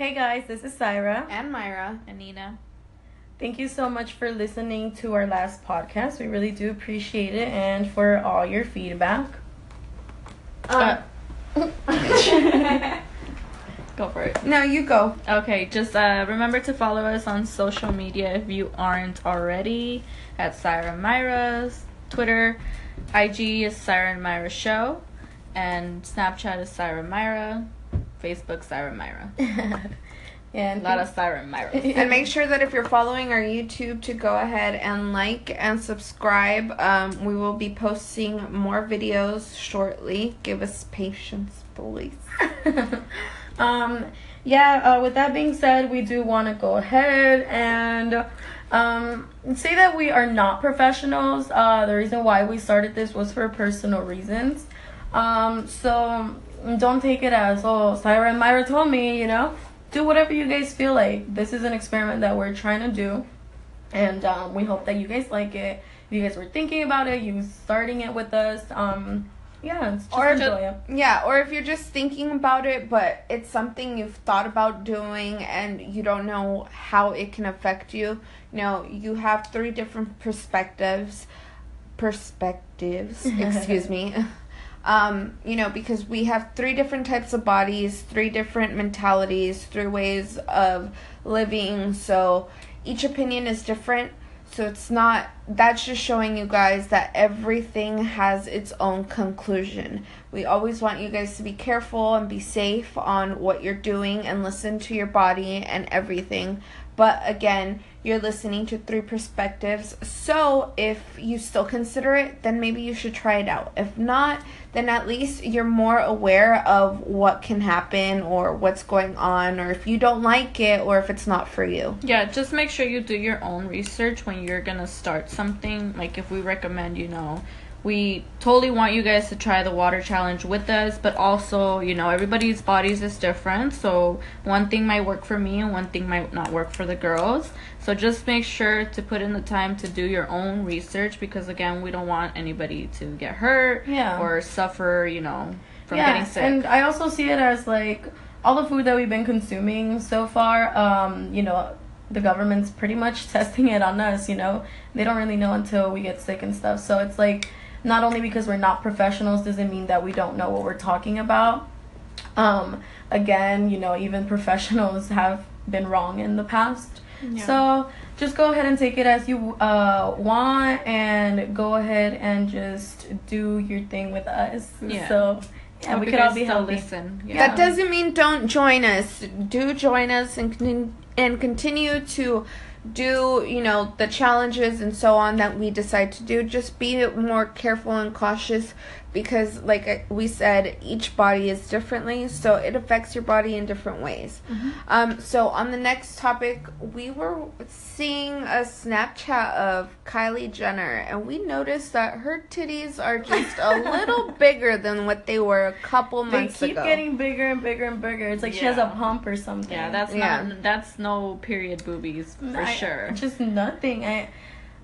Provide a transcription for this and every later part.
Hey guys, this is Syra. And Myra. And Nina. Thank you so much for listening to our last podcast. We really do appreciate it and for all your feedback. Uh, go for it. No, you go. Okay, just uh, remember to follow us on social media if you aren't already at Syra Myra's Twitter, IG is Syra and Myra Show, and Snapchat is Syra Myra, Facebook Syra Myra. and A lot of Syra Myra. and make sure that if you're following our YouTube to go ahead and like and subscribe. Um, we will be posting more videos shortly. Give us patience, please. um, yeah, uh, with that being said, we do want to go ahead and um, say that we are not professionals. Uh, the reason why we started this was for personal reasons. Um, so don't take it as, oh, Syra and Myra told me, you know. Do whatever you guys feel like. This is an experiment that we're trying to do. And um, we hope that you guys like it. If you guys were thinking about it, you starting it with us. Um, yeah, just Or just-. Yeah, or if you're just thinking about it, but it's something you've thought about doing and you don't know how it can affect you, you know, you have three different perspectives. Perspectives, excuse me. Um, you know, because we have three different types of bodies, three different mentalities, three ways of living. So each opinion is different. So it's not, that's just showing you guys that everything has its own conclusion. We always want you guys to be careful and be safe on what you're doing and listen to your body and everything. But again, you're listening to three perspectives. So if you still consider it, then maybe you should try it out. If not, then at least you're more aware of what can happen or what's going on, or if you don't like it, or if it's not for you. Yeah, just make sure you do your own research when you're gonna start something. Like if we recommend, you know, we totally want you guys to try the water challenge with us, but also, you know, everybody's bodies is different. So one thing might work for me and one thing might not work for the girls. So just make sure to put in the time to do your own research because again, we don't want anybody to get hurt Yeah. or suffer, you know, from getting sick. And I also see it as like all the food that we've been consuming so far, um, you know, the government's pretty much testing it on us, you know. They don't really know until we get sick and stuff. So it's like not only because we're not professionals doesn't mean that we don't know what we're talking about. Um, again, you know, even professionals have been wrong in the past. Yeah. So just go ahead and take it as you uh, want and go ahead and just do your thing with us. Yeah. So yeah, Hope we you could all be still healthy. Listen. Yeah. That doesn't mean don't join us. Do join us and con- and continue to do you know the challenges and so on that we decide to do. Just be more careful and cautious because, like we said, each body is differently, so it affects your body in different ways. Um, so on the next topic, we were seeing a Snapchat of Kylie Jenner, and we noticed that her titties are just a little bigger than what they were a couple months ago They keep ago. getting bigger and bigger and bigger. It's like she has a Yeah. pump or something. Yeah, that's Yeah. not that's no period boobies for I- sure. Just nothing. I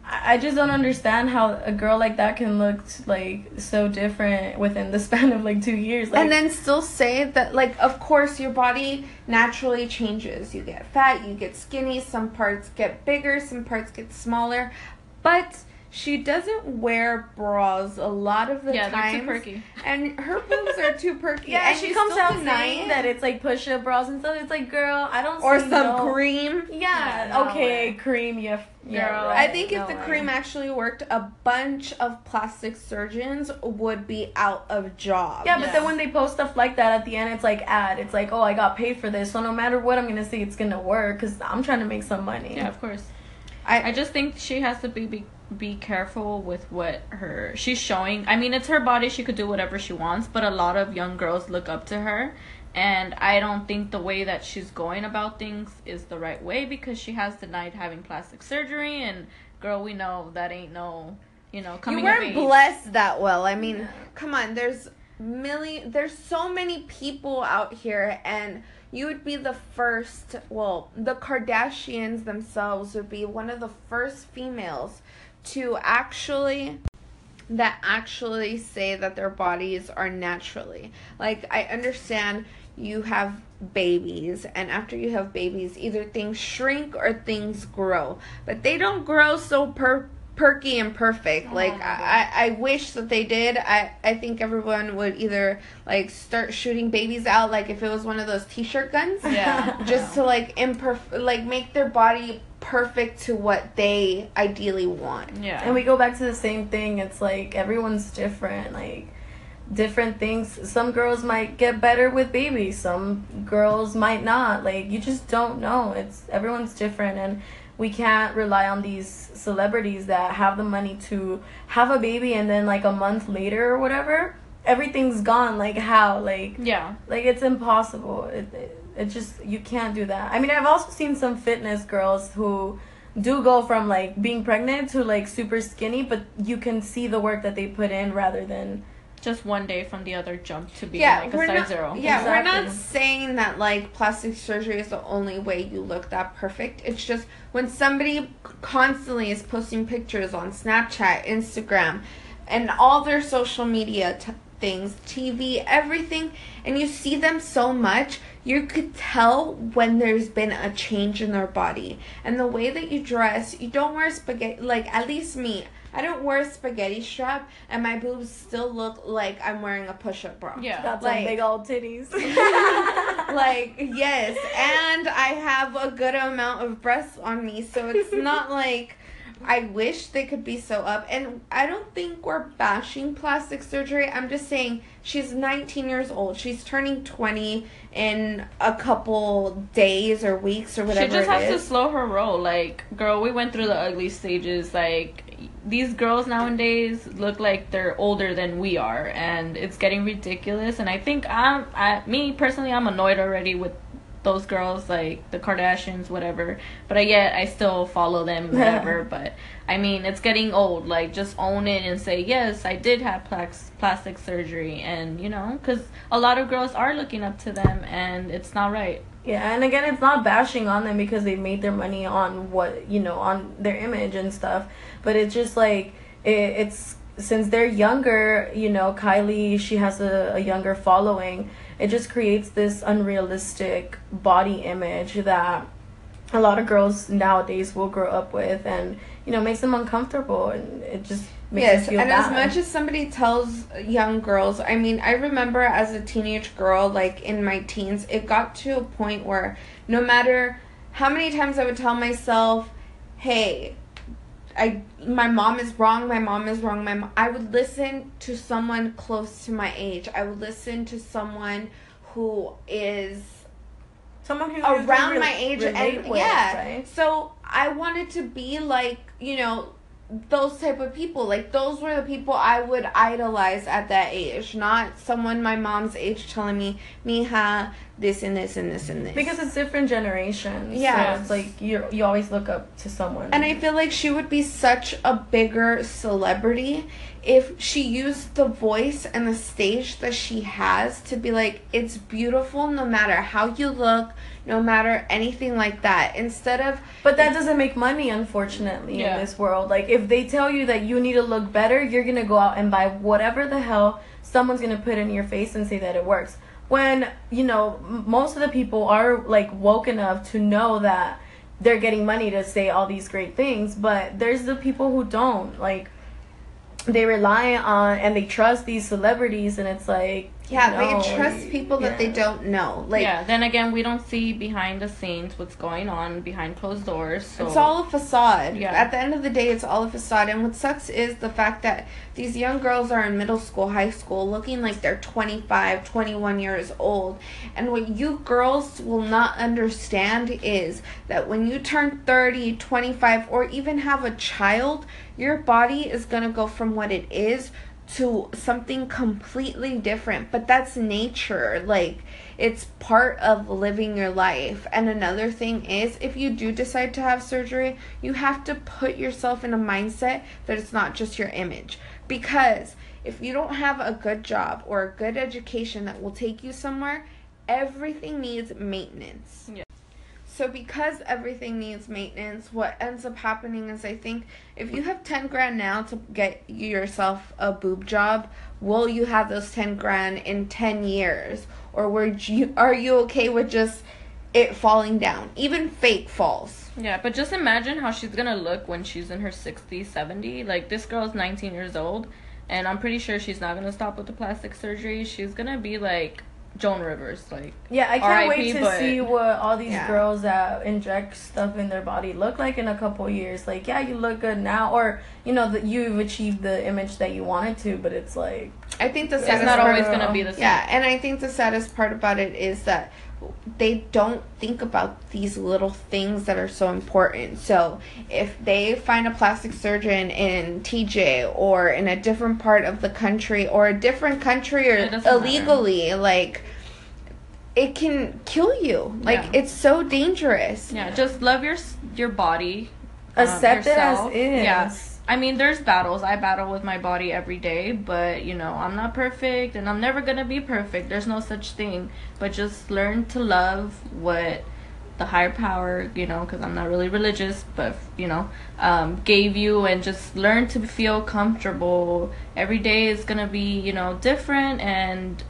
I just don't understand how a girl like that can look like so different within the span of like two years. Like, and then still say that like of course your body naturally changes you get fat you get skinny some parts get bigger some parts get smaller but she doesn't wear bras a lot of the yeah, time they're too perky. and her boobs are too perky yeah, and she she's comes still out denying saying that it's like push up bras and stuff. It's like, girl, I don't or see some no- cream Yeah, Yeah, no okay, way. cream. Yeah, yeah. Girl. right, I think if no the way. cream actually worked, a bunch of plastic surgeons would be out of jobs. Yeah, but Yeah. then when they post stuff like that at the end, it's like ad. It's like, oh, I got paid for this, so no matter what I'm gonna say, it's gonna work because I'm trying to make some money. Yeah, of course. I, I just think she has to be, be be careful with what her she's showing. I mean, it's her body; she could do whatever she wants. But a lot of young girls look up to her, and I don't think the way that she's going about things is the right way because she has denied having plastic surgery. And girl, we know that ain't no, you know, coming you weren't blessed that well. I mean, come on, there's million there's so many people out here and you would be the first well, the Kardashians themselves would be one of the first females to actually that actually say that their bodies are naturally. Like I understand you have babies and after you have babies either things shrink or things grow but they don't grow so per perky and perfect Oh like my I, I I wish that they did i i think everyone would either like start shooting babies out like if it was one of those t-shirt guns Yeah. just to like imperf- like make their body perfect to what they ideally want Yeah. And we go back to the same thing. It's like everyone's different. Like different things. Some girls might get better with babies. Some girls might not. Like you just don't know. It's everyone's different and we can't rely on these celebrities that have the money to have a baby and then like a month later or whatever, everything's gone. Like how? Like yeah. like it's impossible. It, it it just you can't do that. I mean, I've also seen some fitness girls who do go from like being pregnant to like super skinny, but you can see the work that they put in rather than Just one day from the other jump to be yeah, like a size not, zero. Yeah, we're not saying that like plastic surgery is the only way you look that perfect. It's just when somebody constantly is posting pictures on Snapchat, Instagram, and all their social media t- things, TV, everything, and you see them so much, you could tell when there's been a change in their body. And the way that you dress, you don't wear spaghetti, like at least me. I don't wear a spaghetti strap, and my boobs still look like I'm wearing a push-up bra Yeah. got Like- big old titties. like yes and i have a good amount of breasts on me so it's not like i wish they could be so up and i don't think we're bashing plastic surgery i'm just saying she's 19 years old she's turning 20 in a couple days or weeks or whatever she just it has to slow her roll. Like, girl, we went through the ugly stages. Like, these girls nowadays look like they're older than we are, and it's getting ridiculous. And I think I'm, I, me personally, I'm annoyed already with those girls, like the Kardashians, whatever. But I yet I still follow them, whatever. but I mean, it's getting old. Like, just own it and say, yes, I did have plax- plastic surgery, and you know, because a lot of girls are looking up to them, and it's not right. Yeah, and again, it's not bashing on them because they made their money on what you know on their image and stuff, but it's just like it, it's since they're younger, you know, Kylie she has a, a younger following. It just creates this unrealistic body image that a lot of girls nowadays will grow up with, and you know makes them uncomfortable, and it just yes, and bad. as much as somebody tells young girls, I mean, I remember as a teenage girl, like in my teens, it got to a point where no matter how many times I would tell myself, "Hey, I my mom is wrong, my mom is wrong, my mom, I would listen to someone close to my age. I would listen to someone who is someone who around my age and with, yeah right? so i wanted to be like you know those type of people like those were the people i would idolize at that age not someone my mom's age telling me mija this and this and this and this Because it's different generations. Yeah. So it's like you you always look up to someone. and i feel like she would be such a bigger celebrity if she used the voice and the stage that she has to be like it's beautiful no matter how you look no matter anything like that instead of But that doesn't make money, unfortunately, Yeah. in this world. Like, if they tell you that you need to look better, you're gonna go out and buy whatever the hell someone's gonna put in your face and say that it works. When, you know, m- most of the people are, like, woke enough to know that they're getting money to say all these great things, but there's the people who don't. Like, they rely on and they trust these celebrities, and it's like, Yeah, no, they trust people that they don't know. Like yeah. Then again, we don't see behind the scenes what's going on behind closed doors. So it's all a facade. Yeah. At the end of the day, it's all a facade. And what sucks is the fact that these young girls are in middle school, high school, looking like they're 25, 21 years old. And what you girls will not understand is that when you turn 30, 25, or even have a child, your body is going to go from what it is to something completely different but that's nature like it's part of living your life. And another thing is if you do decide to have surgery you have to put yourself in a mindset that it's not just your image. Because if you don't have a good job or a good education that will take you somewhere everything needs maintenance so because everything needs maintenance, what ends up happening is I think if you have 10 grand now to get yourself a boob job, will you have those 10 grand in 10 years? Or were you are you okay with just it falling down? Even fake falls. Yeah, but just imagine how she's gonna look when she's in her 60, 70. Like, this girl's 19 years old, and I'm pretty sure she's not gonna stop with the plastic surgery. She's gonna be like Joan Rivers. Like, Yeah, I can't R.I.P., wait to but- see what all these Yeah. girls that inject stuff in their body look like in a couple years. Like, yeah, you look good now, or you know that you've achieved the image that you wanted to, but it's like I think the it's not part always gonna be the same. Yeah, and I think the saddest part about it is that they don't think about these little things that are so important. So, if they find a plastic surgeon in TJ or in a different part of the country or a different country or doesn't matter. illegally, like it can kill you. Like Yeah. it's so dangerous. Yeah, just love your your body. um, accept it as is. Yeah. I mean, there's battles. I battle with my body every day, but you know, I'm not perfect and I'm never going to be perfect. There's no such thing. But just learn to love what the higher power, you know, because I'm not really religious, but you know, um, gave you and just learn to feel comfortable. Every day is to be, you know, different and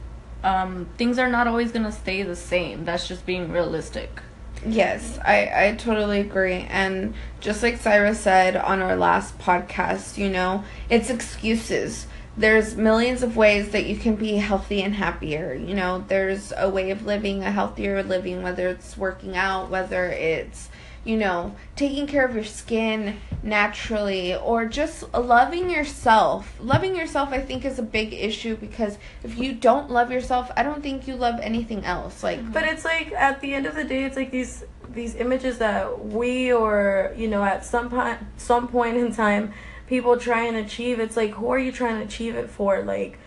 um, things are not always to stay the same. That's just being realistic. Yes, I, I totally agree. And just like Cyrus said on our last podcast, you know, it's excuses. There's millions of ways that you can be healthy and happier. You know, there's a way of living a healthier living, whether it's working out, whether it's, you know, taking care of your skin naturally, or just loving yourself. Loving yourself, I think, is a big issue because if you don't love yourself, I don't think you love anything else. Like, But it's like at the end of the day, it's like these these images that we or you know at some point some point in time people try and achieve. It's like who are you trying to achieve it for? Like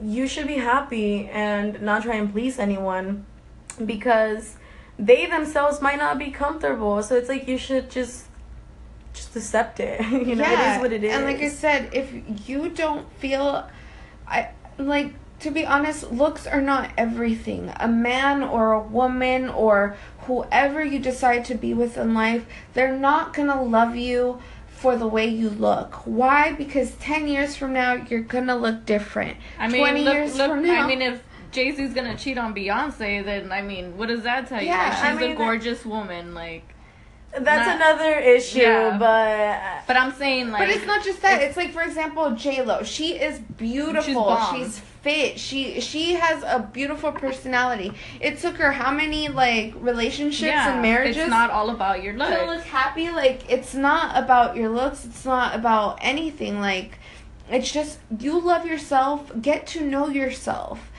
you should be happy and not try and please anyone because they themselves might not be comfortable. So it's like you should just just accept it. you know, it is what it is. And like I said, if you don't feel, I like to be honest, looks are not everything. A man or a woman or whoever you decide to be with in life, they're not gonna love you for the way you look. Why? Because ten years from now, you're gonna look different. I mean, twenty look, years look, from now, I mean, if Jay Z's gonna cheat on Beyonce, then I mean, what does that tell you? Yeah, like, she's I a mean, gorgeous woman, like. that's not- another issue, Yeah. but uh, But I'm saying, like, But it's not just that. It's like, for example, J Lo. She is beautiful. bomb. She's fit. She she has a beautiful personality. It took her how many like relationships yeah, and marriages It's not all about your looks. to looks. look happy. Like it's not about your looks. It's not about anything. Like it's just you love yourself. Get to know yourself.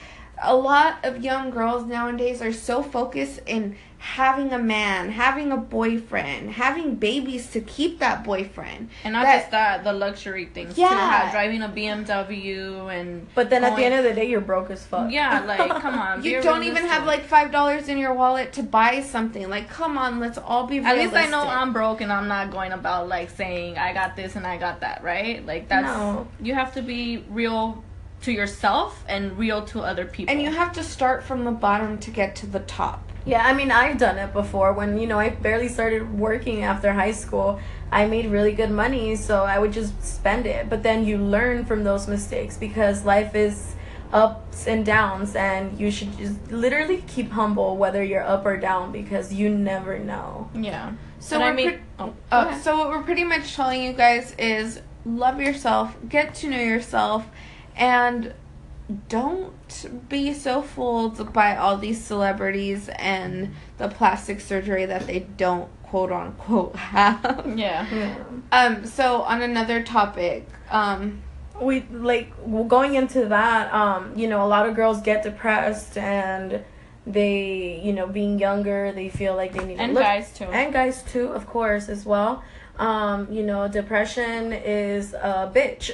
A lot of young girls nowadays are so focused in having a man, having a boyfriend, having babies to keep that boyfriend. and not that- just that, the luxury things Yeah. too. ha- driving a BMW and. but then at the end of the day, you're broke as fuck. Yeah, like, come on. You don't even have like five dollars in your wallet to buy something. Like, come on, let's all be At least I know I'm broke and I'm not going about like saying I got this and I got that, right? Like that's No. you have to be real to yourself and real to other people. and you have to start from the bottom to get to the top. Yeah, I mean, I've done it before. When, you know, I barely started working after high school, I made really good money, so I would just spend it. But then you learn from those mistakes because life is ups and downs, and you should just literally keep humble whether you're up or down because you never know. yeah. So I we're mean, pre- oh, Uh, so what we're pretty much telling you guys is love yourself, get to know yourself, and don't be so fooled by all these celebrities and the plastic surgery that they don't quote unquote have. yeah. Yeah. Um. So on another topic, um, we like going into that um you know a lot of girls get depressed and they you know being younger they feel like they need And to look guys too. and guys too of course as well um you know depression is a bitch.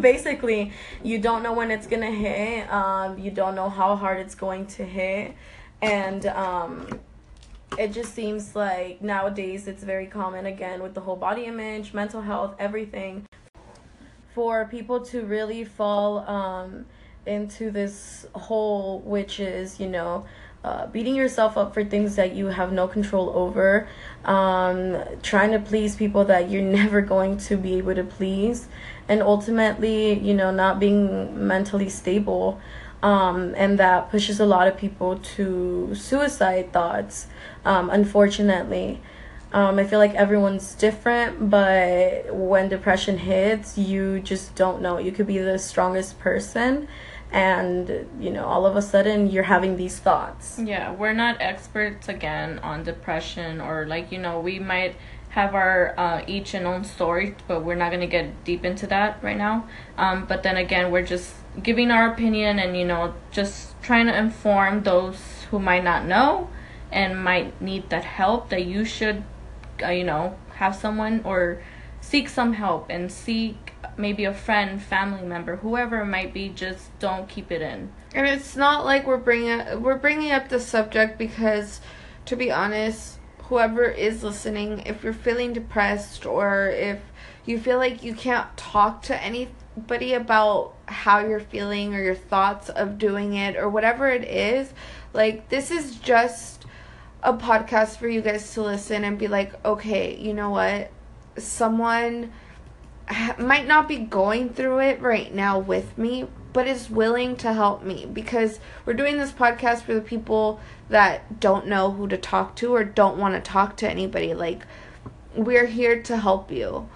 Basically you don't know when it's gonna hit. Um you don't know how hard it's going to hit. And um it just seems like nowadays it's very common again with the whole body image mental health everything for people to really fall um into this hole which is you know uh, beating yourself up for things that you have no control over, um, trying to please people that you're never going to be able to please, and ultimately, you know, not being mentally stable. Um, and that pushes a lot of people to suicide thoughts, um, unfortunately. Um, I feel like everyone's different, but when depression hits, you just don't know. You could be the strongest person, and you know, all of a sudden, you're having these thoughts. Yeah, we're not experts again on depression, or like, you know, we might have our uh, each and own story, but we're not gonna get deep into that right now. Um, but then again, we're just giving our opinion and you know just trying to inform those who might not know and might need that help that you should uh, you know have someone or seek some help and seek maybe a friend family member whoever it might be just don't keep it in And it's not like we're bringing we're bringing up the subject because, to be honest, whoever is listening, if you're feeling depressed or if you feel like you can't talk to anybody about how you're feeling or your thoughts of doing it or whatever it is, like this is just a podcast for you guys to listen and be like, okay, you know what? Someone might not be going through it right now with me, but is willing to help me because we're doing this podcast for the people that don't know who to talk to or don't want to talk to anybody. Like, we're here to help you.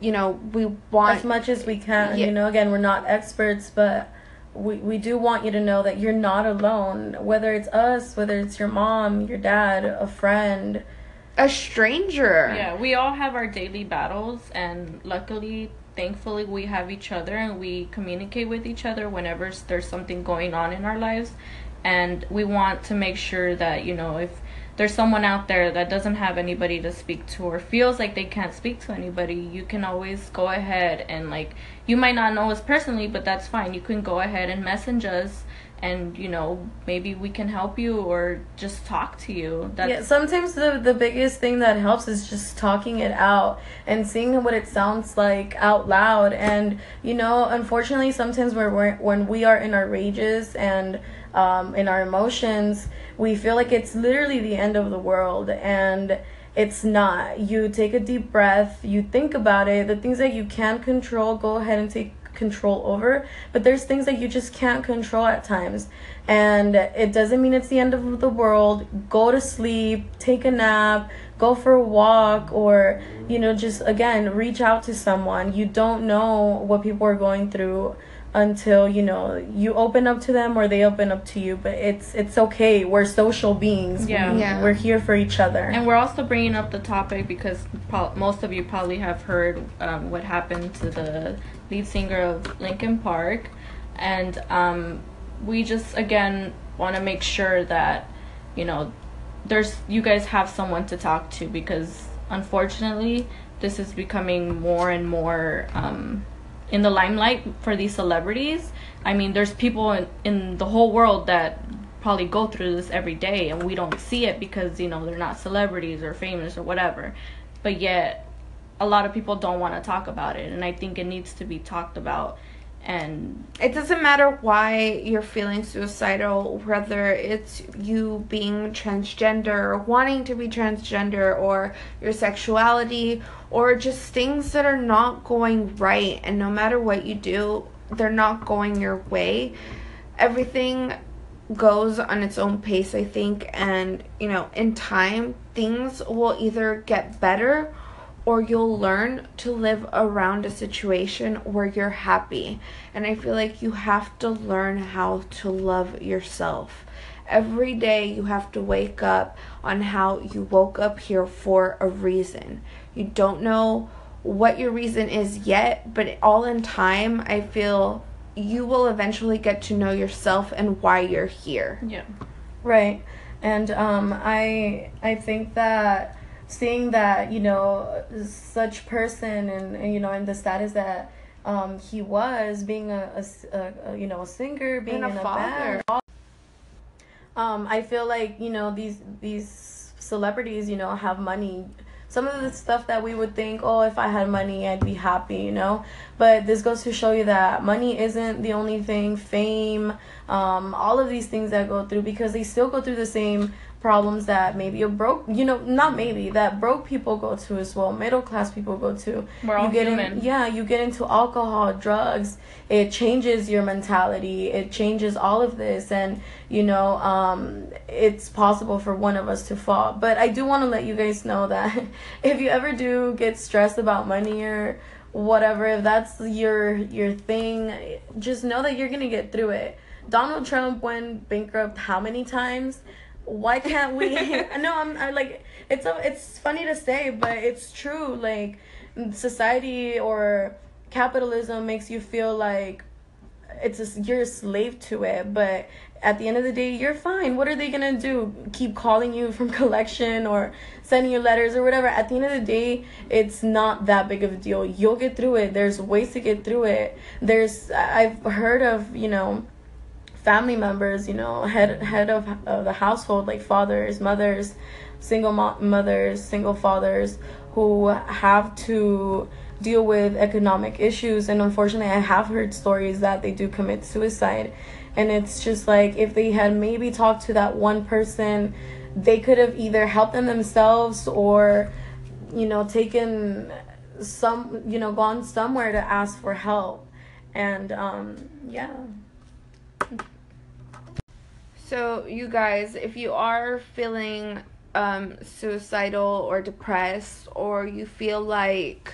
You know, we want as much as we can. Yeah. You know, again, we're not experts, but we, we do want you to know that you're not alone. Whether it's us, whether it's your mom, your dad, a friend. A stranger. yeah we all have our daily battles and luckily thankfully we have each other and we communicate with each other whenever there's something going on in our lives and we want to make sure that you know if there's someone out there that doesn't have anybody to speak to or feels like they can't speak to anybody you can always go ahead and like you might not know us personally but that's fine you can go ahead and message us and you know maybe we can help you or just talk to you yeah, sometimes the the biggest thing that helps is just talking it out and seeing what it sounds like out loud. And you know, unfortunately, sometimes when we're when we are in our rages and um, in our emotions, we feel like it's literally the end of the world, and it's not. You take a deep breath, you think about it. The things that you can control, go ahead and take control over but there's things that you just can't control at times. And it doesn't mean it's the end of the world. Go to sleep take a nap go for a walk or you know just again reach out to someone. You don't know what people are going through until you know you open up to them or they open up to you. But it's it's okay. We're social beings. Yeah. We- Yeah. we're here for each other. And we're also bringing up the topic because pro- most of you probably have heard um, what happened to the lead singer of Linkin Park, and um, we just again want to make sure that you know there's you guys have someone to talk to because unfortunately this is becoming more and more um, in the limelight for these celebrities. I mean, there's people in, in the whole world that probably go through this every day and we don't see it because, you know, they're not celebrities or famous or whatever. But yet, a lot of people don't want to talk about it. And I think it needs to be talked about. And It doesn't matter why you're feeling suicidal, whether it's you being transgender or wanting to be transgender or your sexuality or just things that are not going right. And no matter what you do, they're not going your way. Everything goes on its own pace, I think. And, you know, in time, things will either get better or you'll learn to live around a situation where you're happy. And I feel like you have to learn how to love yourself. Every day you have to wake up on how you woke up here for a reason. You don't know what your reason is yet, but all in time, I feel you will eventually get to know yourself and why you're here. yeah. Right. And um, I I think that seeing that you know such person and, and you know in the status that um, he was being a a you know a singer being And a a father. band. Um, I feel like you know these these celebrities you know have money some of the stuff that we would think, oh, if I had money, I'd be happy, you know. But this goes to show you that money isn't the only thing. Fame, um, all of these things that go through because they still go through the same problems that maybe a broke you know not maybe that broke people go to as well middle class people go to. We're all you get human. in yeah you get into alcohol drugs it changes your mentality it changes all of this and you know um it's possible for one of us to fall. But i do want to let you guys know that if you ever do get stressed about money or whatever if that's your your thing just know that you're gonna get through it. Donald trump went bankrupt how many times why can't we no i'm I, like it's a, it's funny to say but it's true like society or capitalism makes you feel like it's a, you're a slave to it but at the end of the day you're fine. What are they gonna do? Keep calling you from collection or sending you letters or whatever? At the end of the day it's not that big of a deal. You'll get through it. There's ways to get through it. There's i've heard of you know family members, you know, head head of, of the household, like fathers, mothers, single mo- mothers, single fathers, who have to deal with economic issues. And unfortunately, I have heard stories that they do commit suicide. And it's just like if they had maybe talked to that one person, they could have either helped them themselves or, you know, taken some, you know, gone somewhere to ask for help. And um, yeah. So, you guys, if you are feeling um, suicidal or depressed, or you feel like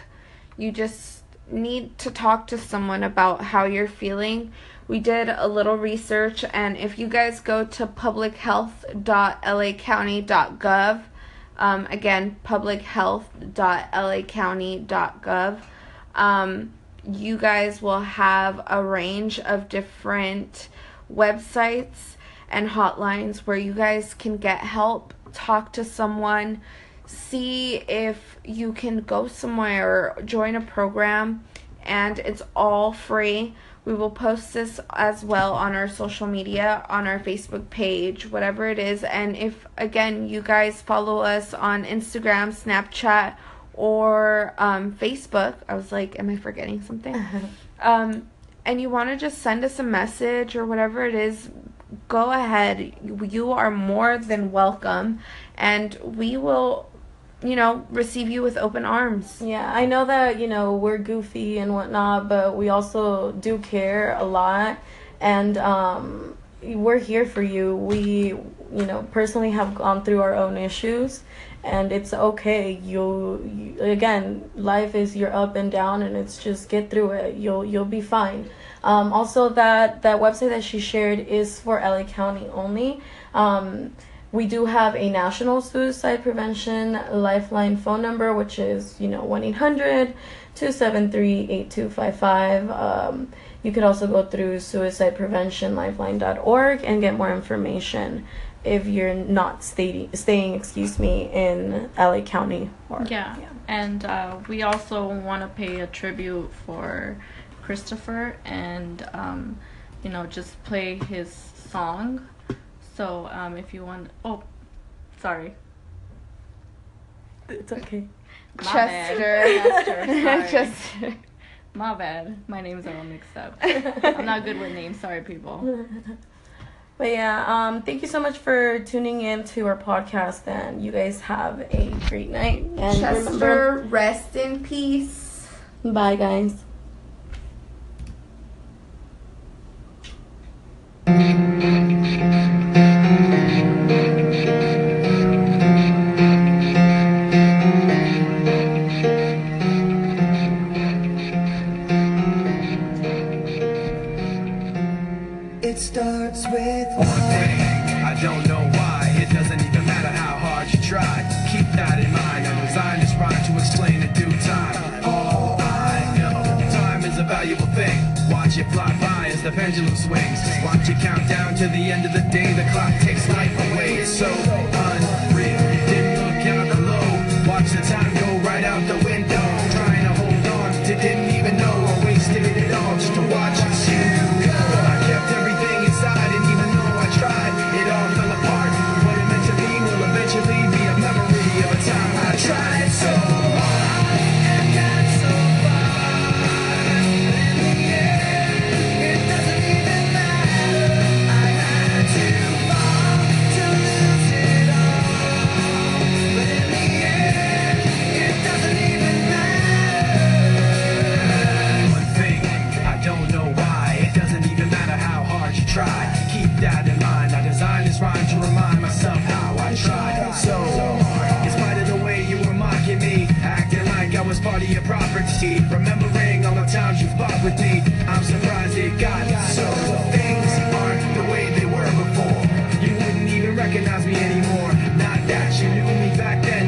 you just need to talk to someone about how you're feeling, we did a little research. And if you guys go to publichealth.lacounty.gov, um, again, publichealth.lacounty.gov, um, you guys will have a range of different websites and hotlines where you guys can get help, talk to someone, see if you can go somewhere or join a program, and it's all free. We will post this as well on our social media, on our Facebook page, whatever it is. And if, again, you guys follow us on Instagram, Snapchat, or um, Facebook, I was like, am I forgetting something? um, and you want to just send us a message or whatever it is, go ahead. You are more than welcome, and we will, you know, receive you with open arms. Yeah, I know that, you know, we're goofy and whatnot, but we also do care a lot. And um, we're here for you. We, you know, personally have gone through our own issues. And it's okay. You'll, you, again, life is your up and down, and it's just get through it. You'll, you'll be fine. Um, also, that that website that she shared is for LA County only. Um, we do have a national suicide prevention lifeline phone number, which is you know one 800 273 8255 um, You could also go through suicidepreventionlifeline.org and get more information if you're not staying, staying, excuse me, in LA County. Or, Yeah. And uh, we also want to pay a tribute for Christopher and, um, you know, just play his song. So um, if you want. Oh, sorry. It's okay. My Chester. bad. Chester, sorry. Chester. My bad. My names are all mixed up. I'm not good with names. Sorry, people. But yeah, um, thank you so much for tuning in to our podcast, and you guys have a great night. And remember, Chester, rest in peace. bye, guys. recognize me anymore. Not that you knew me back then.